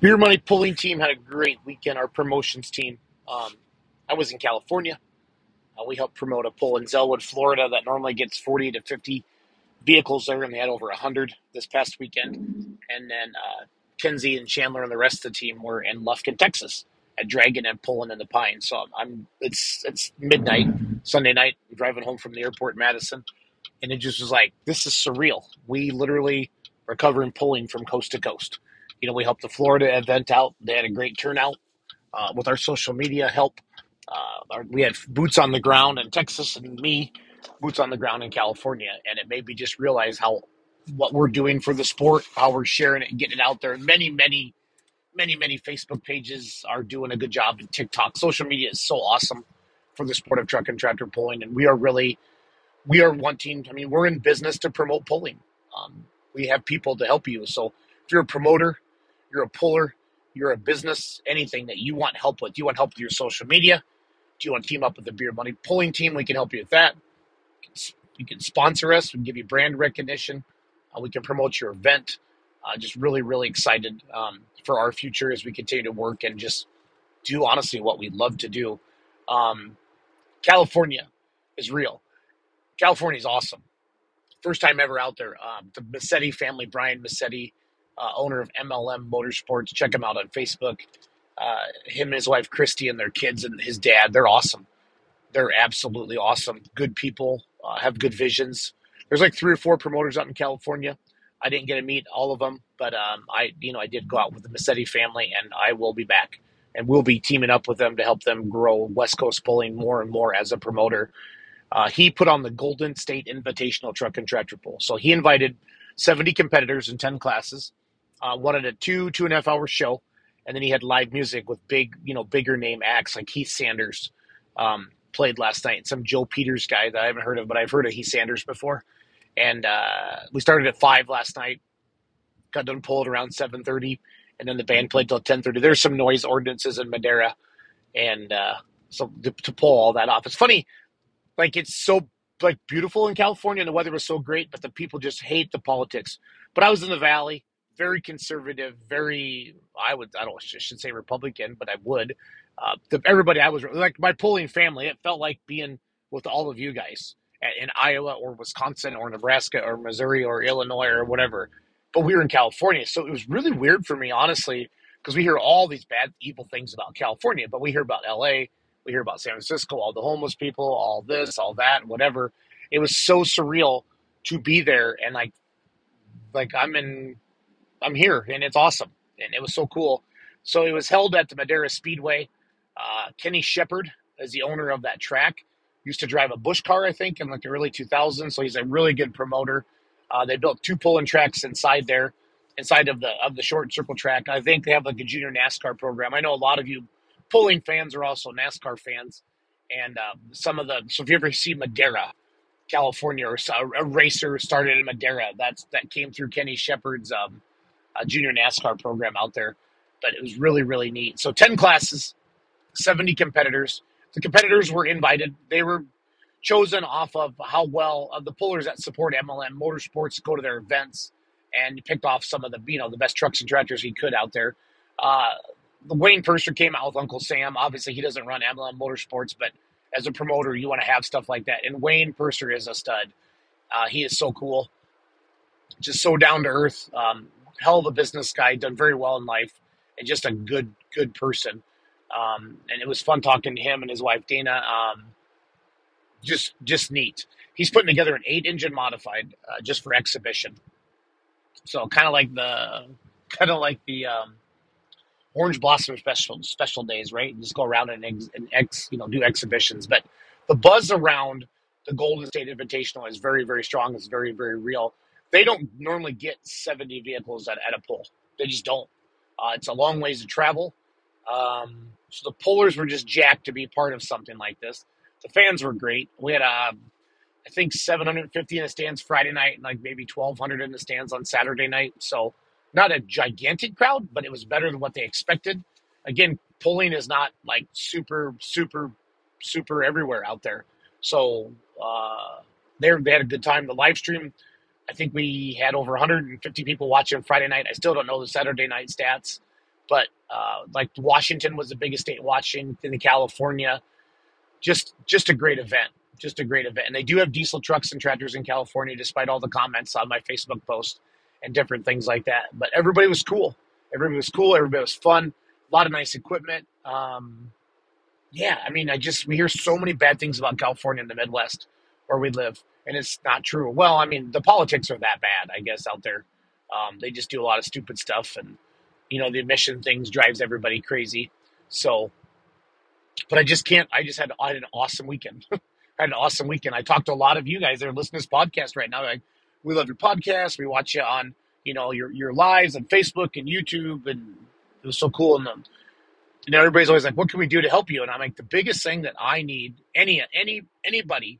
Beer Money Pulling Team had a great weekend. Our promotions team. Um, I was in California. Uh, we helped promote a pull in Zellwood, Florida that normally gets 40 to 50 vehicles there, and they had over 100 this past weekend. And then uh, Kenzie and Chandler and the rest of the team were in Lufkin, Texas at Dragon and Pulling in the Pine. So I'm it's it's midnight Sunday night, driving home from the airport in Madison, and it just was like this is surreal. We literally are covering pulling from coast to coast. You know, we helped the Florida event out. They had a great turnout uh, with our social media help. Uh, our, we had boots on the ground in Texas and me, boots on the ground in California, and it made me just realize how what we're doing for the sport, how we're sharing it and getting it out there. Many, many, many, many Facebook pages are doing a good job, and TikTok, social media is so awesome for the sport of truck and tractor pulling, and we are really we are wanting. I mean, we're in business to promote pulling. Um, we have people to help you. So if you're a promoter, you're a puller, you're a business, anything that you want help with, Do you want help with your social media. Do you want to team up with the Beer Money Pulling Team? We can help you with that. You can sponsor us. We can give you brand recognition. Uh, we can promote your event. Uh, just really, really excited um, for our future as we continue to work and just do honestly what we love to do. Um, California is real. California is awesome. First time ever out there. Um, the Massetti family, Brian Massetti, uh, owner of MLM Motorsports. Check him out on Facebook. Uh, him and his wife Christy and their kids and his dad. They're awesome. They're absolutely awesome. Good people. Uh, have good visions. There's like three or four promoters out in California. I didn't get to meet all of them, but um, I, you know, I did go out with the Massetti family, and I will be back, and we'll be teaming up with them to help them grow West Coast Pulling more and more as a promoter. Uh, he put on the Golden State Invitational Truck and Tractor Pull, so he invited 70 competitors in 10 classes. Uh, wanted a two two and a half hour show, and then he had live music with big, you know, bigger name acts like Heath Sanders um, played last night. Some Joe Peters guy that I haven't heard of, but I've heard of Heath Sanders before. And uh, we started at five last night. Got done pulled around seven thirty, and then the band played till ten thirty. There's some noise ordinances in Madera, and uh, so to, to pull all that off, it's funny. Like it's so like beautiful in California, and the weather was so great, but the people just hate the politics. But I was in the valley, very conservative, very I would I don't I should say Republican, but I would. Uh, the, everybody I was like my polling family. It felt like being with all of you guys in Iowa or Wisconsin or Nebraska or Missouri or Illinois or whatever. But we were in California. So it was really weird for me, honestly, because we hear all these bad, evil things about California, but we hear about LA, we hear about San Francisco, all the homeless people, all this, all that, whatever. It was so surreal to be there and like, like I'm in, I'm here and it's awesome. And it was so cool. So it was held at the Madera Speedway. Uh, Kenny Shepard is the owner of that track used to drive a Busch car, I think, in like the early 2000s. So he's a really good promoter. Uh, they built two pulling tracks inside there, inside of the of the short circle track. I think they have like a junior NASCAR program. I know a lot of you pulling fans are also NASCAR fans, and uh, some of the. So if you ever see Madera, California, or a racer started in Madera, that's that came through Kenny Shepard's um, junior NASCAR program out there. But it was really really neat. So ten classes, seventy competitors the competitors were invited. They were chosen off of how well of the pullers that support MLM Motorsports go to their events, and picked off some of the you know the best trucks and tractors he could out there. Uh, Wayne Purser came out with Uncle Sam. Obviously, he doesn't run MLM Motorsports, but as a promoter, you want to have stuff like that. And Wayne Purser is a stud. Uh, he is so cool, just so down to earth. Um, hell of a business guy, done very well in life, and just a good good person. Um, and it was fun talking to him and his wife Dana. Um, just just neat. He's putting together an eight engine modified uh, just for exhibition. So kind of like the kind of like the um, Orange Blossom special special days, right? just go around and, ex, and ex you know do exhibitions. But the buzz around the Golden State Invitational is very very strong. It's very very real. They don't normally get seventy vehicles at, at a pull. They just don't. Uh, it's a long ways to travel. Um, so the pullers were just jacked to be part of something like this. The fans were great. We had, uh, I think, 750 in the stands Friday night and like maybe 1,200 in the stands on Saturday night. So not a gigantic crowd, but it was better than what they expected. Again, pulling is not like super, super, super everywhere out there. So uh, they, they had a good time. The live stream, I think we had over 150 people watching Friday night. I still don't know the Saturday night stats but uh, like Washington was the biggest state. Washington, California, just just a great event. Just a great event. And they do have diesel trucks and tractors in California, despite all the comments on my Facebook post and different things like that. But everybody was cool. Everybody was cool. Everybody was fun. A lot of nice equipment. Um, yeah, I mean, I just we hear so many bad things about California in the Midwest where we live, and it's not true. Well, I mean, the politics are that bad, I guess, out there. Um, they just do a lot of stupid stuff, and you know, the emission things drives everybody crazy. So, but I just can't. I just had, I had an awesome weekend. I had an awesome weekend. I talked to a lot of you guys that are listening to this podcast right now. Like, we love your podcast. We watch you on, you know, your your lives on Facebook and YouTube, and it was so cool. And um, you know, everybody's always like, "What can we do to help you?" And I'm like, the biggest thing that I need any any anybody,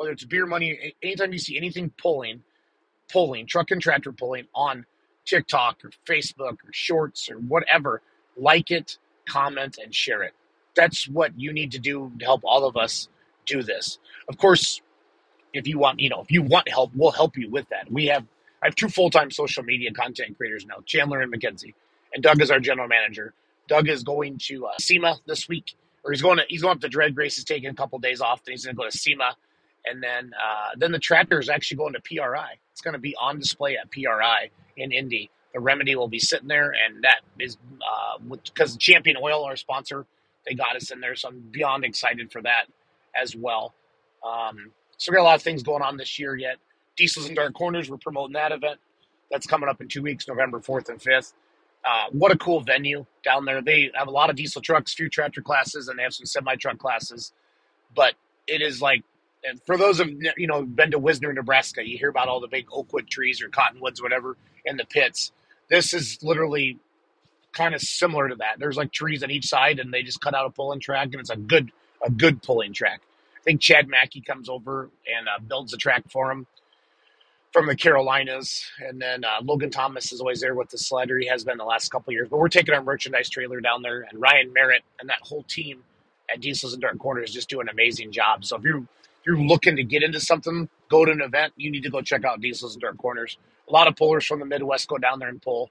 whether it's beer money, anytime you see anything pulling, pulling truck and tractor pulling on TikTok or Facebook or Shorts or whatever, like it, comment, and share it. That's what you need to do to help all of us do this. Of course, if you want, you know, if you want help, we'll help you with that. We have I have two full time social media content creators now, Chandler and Mackenzie, and Doug is our general manager. Doug is going to uh, SEMA this week, or he's going to he's going up to Dread Grace. He's taking a couple days off. Then he's going to go to SEMA, and then uh, then the tractor is actually going to PRI. It's going to be on display at PRI in Indy. The remedy will be sitting there, and that is because uh, Champion Oil, our sponsor, they got us in there. So I'm beyond excited for that as well. Um, so we got a lot of things going on this year yet. Diesels and Dark Corners, we're promoting that event. That's coming up in two weeks, November 4th and 5th. Uh, what a cool venue down there. They have a lot of diesel trucks, few tractor classes, and they have some semi truck classes. But it is like, and for those of you know been to Wisner, Nebraska, you hear about all the big oakwood trees or cottonwoods, whatever, in the pits. This is literally kind of similar to that. There's like trees on each side, and they just cut out a pulling track, and it's a good a good pulling track. I think Chad Mackey comes over and uh, builds a track for them from the Carolinas, and then uh, Logan Thomas is always there with the sled, or he has been the last couple years. But we're taking our merchandise trailer down there, and Ryan Merritt and that whole team at Diesels and Dark Corners just do an amazing job. So if if you're looking to get into something, go to an event, you need to go check out Diesels and Dark Corners. A lot of pullers from the Midwest go down there and pull.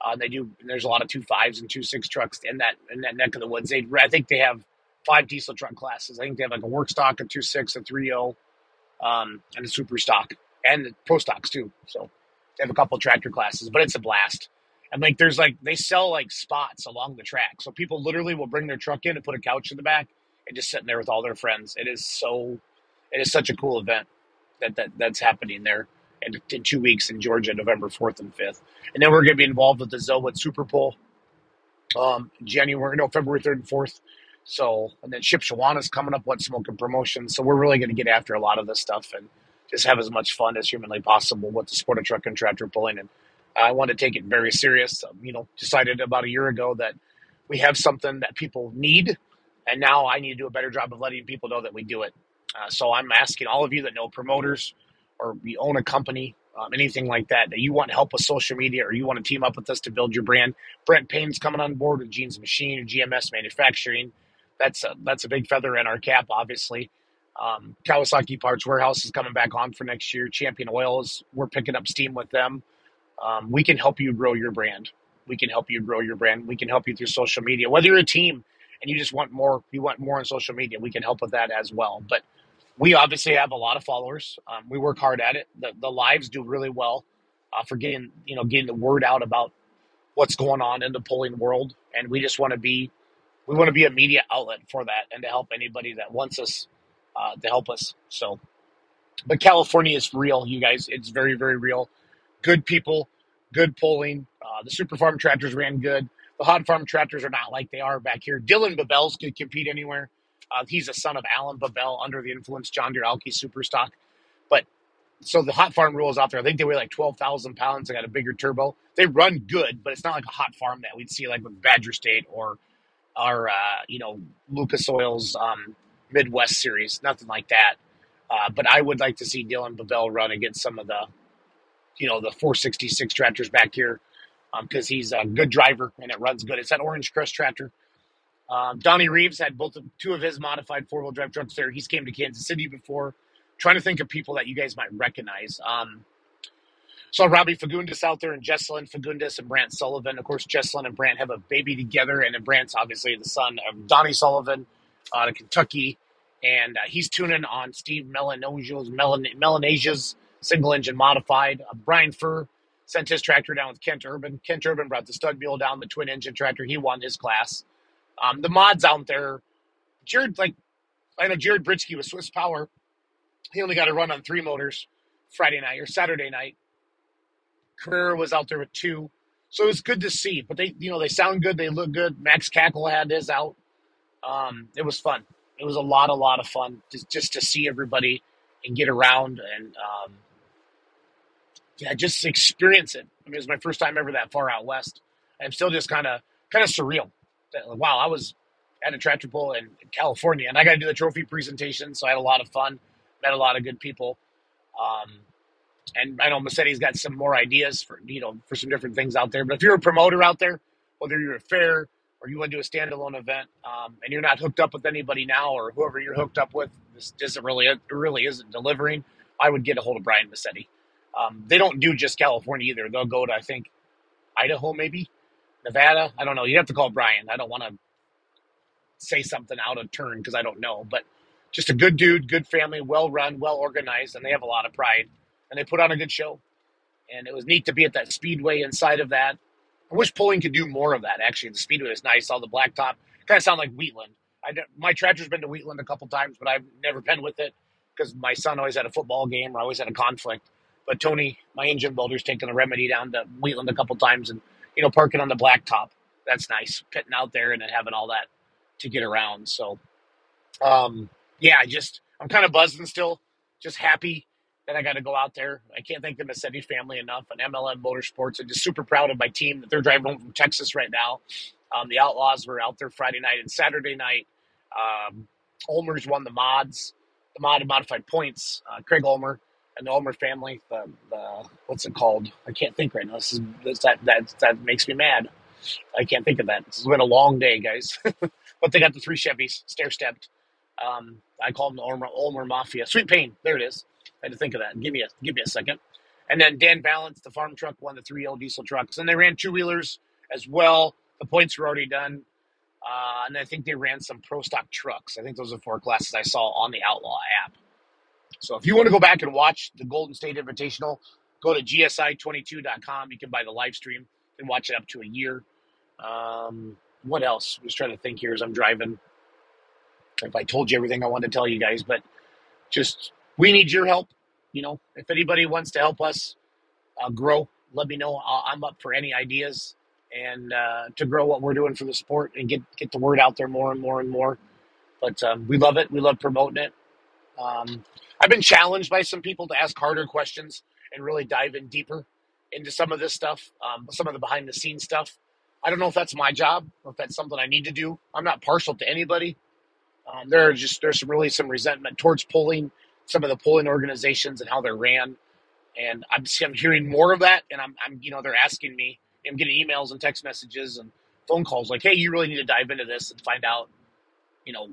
Uh, they do. There's a lot of two fives and two six trucks in that in that neck of the woods. They, I think they have five diesel truck classes. I think they have like a work stock, a two six, a three zero, um, and a super stock and pro stocks too. So they have a couple tractor classes, but it's a blast. And like there's like they sell like spots along the track, so people literally will bring their truck in and put a couch in the back and just sitting there with all their friends. It is so, it is such a cool event that, that that's happening there in, in two weeks in Georgia, November fourth and fifth, and then we're going to be involved with the Zellwood Super Pull, um, January no February third and fourth. So and then Shipshewana's coming up, what smoking promotion. So we're really going to get after a lot of this stuff and just have as much fun as humanly possible with the sport of truck and tractor pulling. And I want to take it very serious. Um, you know, decided about a year ago that we have something that people need, and now I need to do a better job of letting people know that we do it. Uh, so I'm asking all of you that know promoters or you own a company, um, anything like that, that you want help with social media or you want to team up with us to build your brand. Brent Payne's coming on board with Gene's Machine or GMS Manufacturing. That's a, that's a big feather in our cap, obviously. Um, Kawasaki Parts Warehouse is coming back on for next year. Champion Oils, we're picking up steam with them. Um, we can help you grow your brand. We can help you grow your brand. We can help you through social media. Whether you're a team and you just want more, you want more on social media, we can help with that as well. But we obviously have a lot of followers. Um, we work hard at it. The, the lives do really well uh, for getting you know getting the word out about what's going on in the pulling world, and we just want to be we want to be a media outlet for that and to help anybody that wants us uh, to help us. So, but California is real, you guys. It's very, very real. Good people, good pulling. Uh, the super farm tractors ran good. The hot farm tractors are not like they are back here. Dylan Babels could compete anywhere. Uh, he's a son of Alan Babel under the influence John Deere Alki super stock. But so the hot farm rules out there. I think they weigh like twelve thousand pounds. They got a bigger turbo. They run good, but it's not like a hot farm that we'd see like with Badger State or our uh, you know Lucas Oil's um, Midwest series, nothing like that. Uh, but I would like to see Dylan Babel run against some of the, you know, the 466 tractors back here because um, he's a good driver and it runs good. It's that Orange Crest tractor. Um, Donnie Reeves had both of, two of his modified four wheel drive trucks there. He's came to Kansas City before. Trying to think of people that you guys might recognize. Um, So Robbie Fagundes out there and Jesselyn Fagundes and Brant Sullivan. Of course, Jesselyn and Brant have a baby together, and Brant's obviously the son of Donnie Sullivan out of Kentucky. And uh, he's tuning on Steve Melanesia's, Melan- Melanesia's single engine modified. Uh, Brian Furr sent his tractor down with Kent Urban. Kent Urban brought the stud mule down, the twin engine tractor. He won his class. Um, the mods out there, Jared, like, I know Jared Britsky with Swiss Power. He only got a run on three motors Friday night or Saturday night Carrera was out there with two. So it was good to see. But they, you know, they sound good. They look good. Max Cackle had his out. Um, it was fun. It was a lot, a lot of fun just, just to see everybody and get around and, um, yeah, just experience it. I mean, it was my first time ever that far out west. I'm still just kind of, kind of surreal. Wow, I was at a tractor pull in California, and I got to do the trophy presentation, so I had a lot of fun. Met a lot of good people. Um, and I know Massetti's got some more ideas for you know for some different things out there. But if you're a promoter out there, whether you're a fair or you want to do a standalone event, um, and you're not hooked up with anybody now, or whoever you're hooked up with, this isn't really it really isn't delivering. I would get a hold of Brian Massetti. Um, they don't do just California either. They'll go to I think Idaho, maybe Nevada. I don't know. You have to call Brian. I don't want to say something out of turn because I don't know, but just a good dude, good family, well run, well organized, and they have a lot of pride and they put on a good show. And it was neat to be at that speedway inside of that. I wish Pulling could do more of that. Actually, the speedway is nice. All the blacktop kind of sound like Wheatland. I my tractor's been to Wheatland a couple times, but I've never been with it because my son always had a football game or always had a conflict. But Tony, my engine builder's taken the remedy down to Wheatland a couple times and you know parking on the blacktop. That's nice, pitting out there and then having all that to get around. So, um, yeah, I just I'm kind of buzzing still, just happy that I got to go out there. I can't thank the Massetti family enough and MLM Motorsports. I'm just super proud of my team that they're driving home from Texas right now. Um, the Outlaws were out there Friday night and Saturday night. Um, Ulmer's won the mods, the mod modified points. Uh, Craig Ulmer the Ulmer family. The, the what's it called? I can't think right now. This is this, that that that makes me mad. I can't think of that. This has been a long day, guys. but they got the three Chevys, stair stepped. Um, I call them the Ulmer, Ulmer Mafia. Sweet Pain, there it is. I had to think of that. Give me a give me a second. And then Dan Balance, the farm truck, won the three L diesel trucks, and they ran two wheelers as well. The points were already done, uh, and I think they ran some pro stock trucks. I think those are four classes I saw on the Outlaw app. So if you want to go back and watch the Golden State Invitational, go to gsi22.com. You can buy the live stream and watch it up to a year. Um, what else? I'm just trying to think here as I'm driving. If I told you everything I wanted to tell you guys, but just we need your help. You know, if anybody wants to help us uh, grow, let me know. i am up for any ideas and uh, to grow what we're doing for the sport and get get the word out there more and more and more. But um, we love it. We love promoting it. Um, I've been challenged by some people to ask harder questions and really dive in deeper into some of this stuff, um, some of the behind the scenes stuff. I don't know if that's my job or if that's something I need to do. I'm not partial to anybody. Um, there are just there's really some resentment towards polling, some of the polling organizations and how they're ran. And I'm, I'm hearing more of that. And I'm, I'm, you know, they're asking me, I'm getting emails and text messages and phone calls like, hey, you really need to dive into this and find out, you know,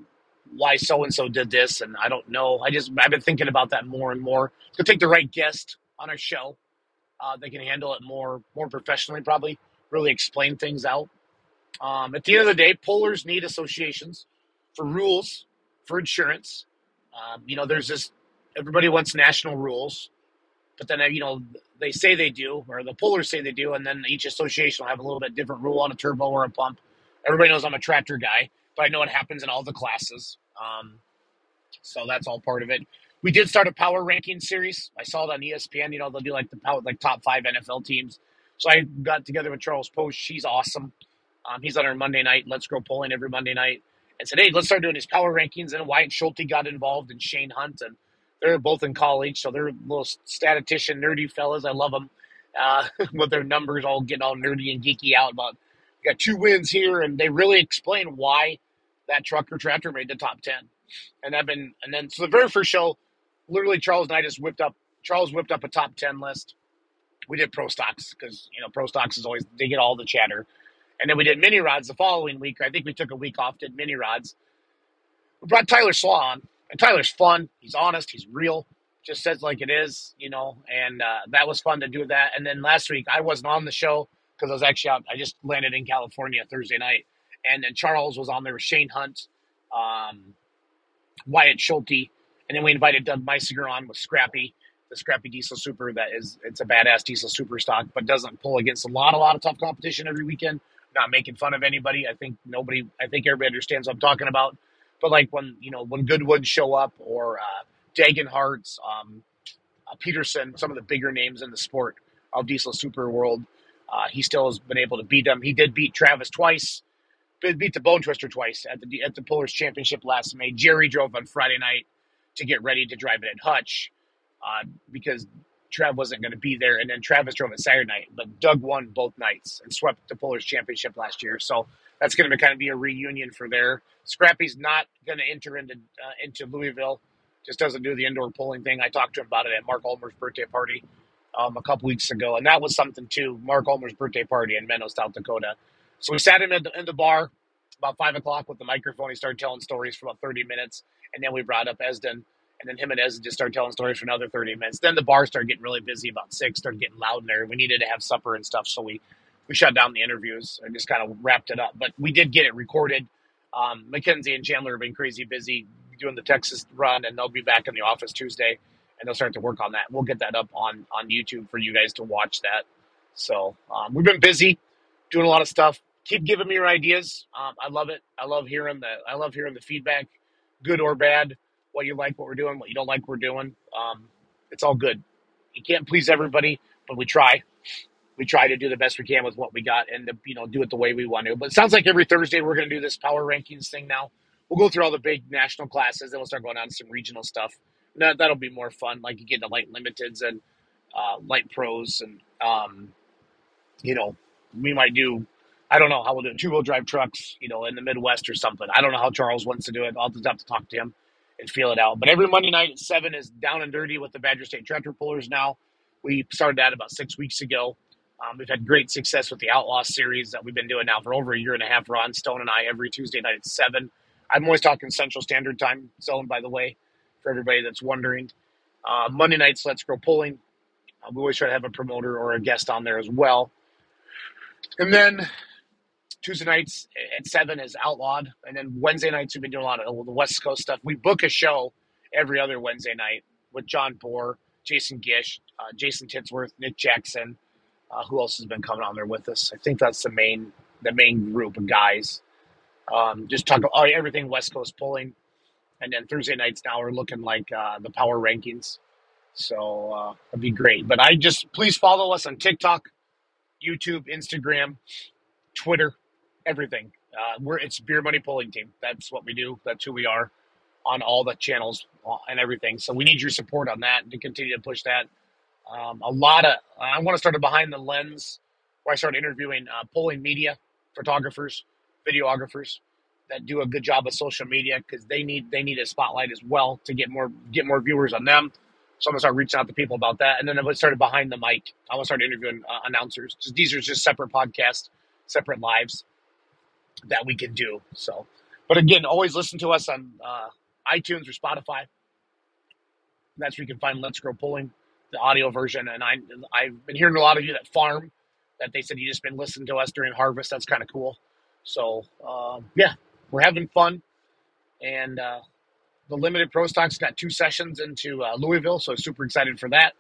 why so and so did this. And I don't know. I just, I've been thinking about that more and more. To take the right guest on our show. Uh, they can handle it more, more professionally, probably really explain things out. Um, at the end of the day, pullers need associations for rules, for insurance. Um, you know, there's this everybody wants national rules, but then you know they say they do, or the pullers say they do, and then each association will have a little bit different rule on a turbo or a pump. Everybody knows I'm a tractor guy, but I know it happens in all the classes. Um, so that's all part of it. We did start a power ranking series. I saw it on ESPN. You know they'll do like the power, like top five NFL teams. So I got together with Charles Post. She's awesome. Um, he's on our Monday night Let's Grow Pulling every Monday night, and said, "Hey, let's start doing these power rankings." And Wyatt Schulte got involved, and Shane Hunt, and they're both in college, so they're little statistician, nerdy fellas. I love them uh, with their numbers, all getting all nerdy and geeky out about. Got two wins here, and they really explain why that truck or tractor made the top ten. And I've been, and then so the very first show, literally Charles and I just whipped up. Charles whipped up a top ten list. We did pro stocks because you know pro stocks is always they get all the chatter, and then we did mini rods the following week. I think we took a week off, did mini rods. We brought Tyler Slaw on, and Tyler's fun. He's honest. He's real. just says like it is, you know, and uh, that was fun to do that. And then last week I wasn't on the show because I was actually out. I just landed in California Thursday night, and then Charles was on there with Shane Hunt, um, Wyatt Schulte, and then we invited Doug Meisiger on with Scrappy, the Scrappy Diesel Super. That is, it's a badass diesel super stock, but doesn't pull against a lot, a lot of tough competition every weekend. Not making fun of anybody. I think nobody. I think everybody understands what I'm talking about. But like when you know when Goodwood show up or uh, Degenhardt, um, uh, Peterson, some of the bigger names in the sport of diesel super world, uh, he still has been able to beat them. He did beat Travis twice, beat the Bone Twister twice at the at the Pullers Championship last May. Jerry drove on Friday night to get ready to drive it at Hutch uh, because Trav wasn't going to be there, and then Travis drove it Saturday night. But Doug won both nights and swept the Pullers Championship last year, so that's going to kind of be a reunion for there. Scrappy's not going to enter into uh, into Louisville. Just doesn't do the indoor pulling thing. I talked to him about it at Mark Ulmer's birthday party um, a couple weeks ago, and that was something too. Mark Ulmer's birthday party in Menno, South Dakota. So we sat him in the, in the bar about five o'clock with the microphone. He started telling stories for about thirty minutes, and then we brought up Esden, and then him and Esden just started telling stories for another thirty minutes. Then the bar started getting really busy about six, started getting loud in there. We needed to have supper and stuff, so we we shut down the interviews and just kind of wrapped it up. But we did get it recorded. Um, Mackenzie and Chandler have been crazy busy doing the Texas run, and they'll be back in the office Tuesday, and they'll start to work on that. We'll get that up on on YouTube for you guys to watch that. So um, we've been busy doing a lot of stuff. Keep giving me your ideas. Um, I love it. I love hearing the I love hearing the feedback, good or bad. What you like, what we're doing, what you don't like, we're doing. Um, it's all good. You can't please everybody, but we try we try to do the best we can with what we got and you know do it the way we want to. But it sounds like every Thursday we're going to do this power rankings thing now. We'll go through all the big national classes, then we'll start going on some regional stuff. That that'll be more fun. Like you get the light limiteds and uh, light pros, and um, you know we might do. I don't know how we'll do two wheel drive trucks, you know, in the Midwest or something. I don't know how Charles wants to do it. I'll just have to talk to him and feel it out. But every Monday night at seven is down and dirty with the Badger State tractor pullers. Now we started that about six weeks ago um, we've had great success with the Outlaw series that we've been doing now for over a year and a half. Ron Stone and I every Tuesday night at seven. I'm always talking Central Standard Time zone, by the way, for everybody that's wondering. Uh, Monday nights, Let's Grow Pulling. Uh, we always try to have a promoter or a guest on there as well. And then Tuesday nights at seven is Outlawed, and then Wednesday nights we've been doing a lot of the West Coast stuff. We book a show every other Wednesday night with John Bohr, Jason Gish, uh, Jason Titsworth, Nick Jackson, uh, who else has been coming on there with us? I think that's the main the main group of guys. Um, just talk about oh, everything West Coast pulling, and then Thursday nights now are looking like uh, the power rankings. So uh, that'd be great. But I just please follow us on TikTok, YouTube, Instagram, Twitter, everything. Uh, we're it's Beer Money Pulling Team. That's what we do. That's who we are on all the channels and everything. So we need your support on that to continue to push that. Um, a lot of I want to start a behind the lens where I start interviewing uh, pulling media photographers, videographers that do a good job of social media because they need they need a spotlight as well to get more get more viewers on them. So I'm gonna start reaching out to people about that, and then I'm gonna start behind the mic. I want to start interviewing uh, announcers. These are just separate podcasts, separate lives that we can do. So, but again, always listen to us on uh, iTunes or Spotify. That's where you can find Let's Grow Pulling the audio version. And I, I've been hearing a lot of you that farm that they said you just been listening to us during harvest. That's kind of cool. So uh, yeah, we're having fun, and uh, the limited pro stocks got two sessions into uh, Louisville, so super excited for that.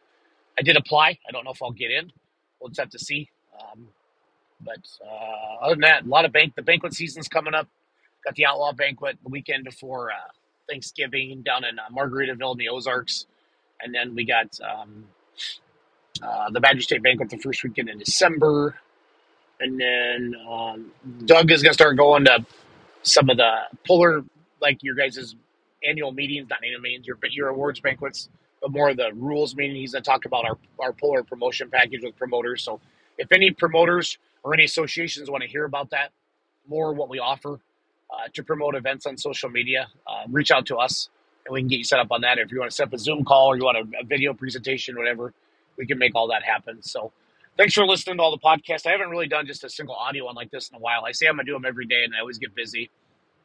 I did apply. I don't know if I'll get in. We'll just have to see. Um, but uh, other than that, a lot of bank. The banquet season's coming up. Got the Outlaw Banquet the weekend before uh, Thanksgiving down in uh, Margaritaville in the Ozarks and then we got um, uh, the Badger State Banquet the first weekend in December, and then um, Doug is going to start going to some of the polar like your guys' annual meetings, not annual meetings, your but your awards banquets, but more of the rules meeting. He's going to talk about our our puller promotion package with promoters. So if any promoters or any associations want to hear about that, more what we offer uh, to promote events on social media, uh, reach out to us and we can get you set up on that. If you want to set up a Zoom call or you want a, a video presentation, whatever, we can make all that happen. So thanks for listening to all the podcasts. I haven't really done just a single audio one like this in a while. I say I'm gonna do them every day, and I always get busy.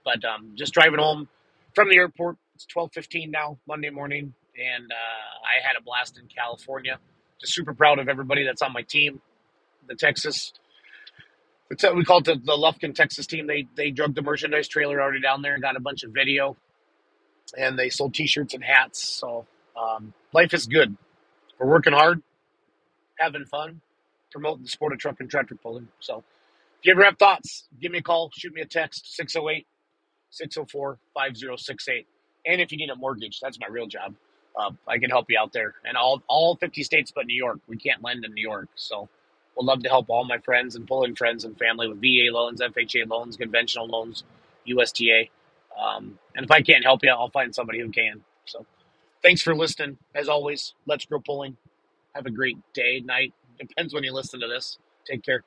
But um, just driving home from the airport. It's 12:15 now, Monday morning. and uh, I had a blast in California. Just super proud of everybody that's on my team. The Texas, the te- we call it the, the Lufkin Texas team. They they drug the merchandise trailer already down there, and got a bunch of video, and they sold T-shirts and hats. So um, life is good. We're working hard, having fun, promoting the sport of truck and tractor pulling. So if you ever have thoughts, give me a call, shoot me a text, 608 604 5068. And if you need a mortgage, that's my real job. Uh, I can help you out there. And all, all 50 states but New York. We can't lend in New York. So we'll love to help all my friends and pulling friends and family with VA loans, FHA loans, conventional loans, USDA. Um, and if I can't help you, I'll find somebody who can. So thanks for listening. As always, let's grow pulling. Have a great day, night. Depends when you listen to this. Take care.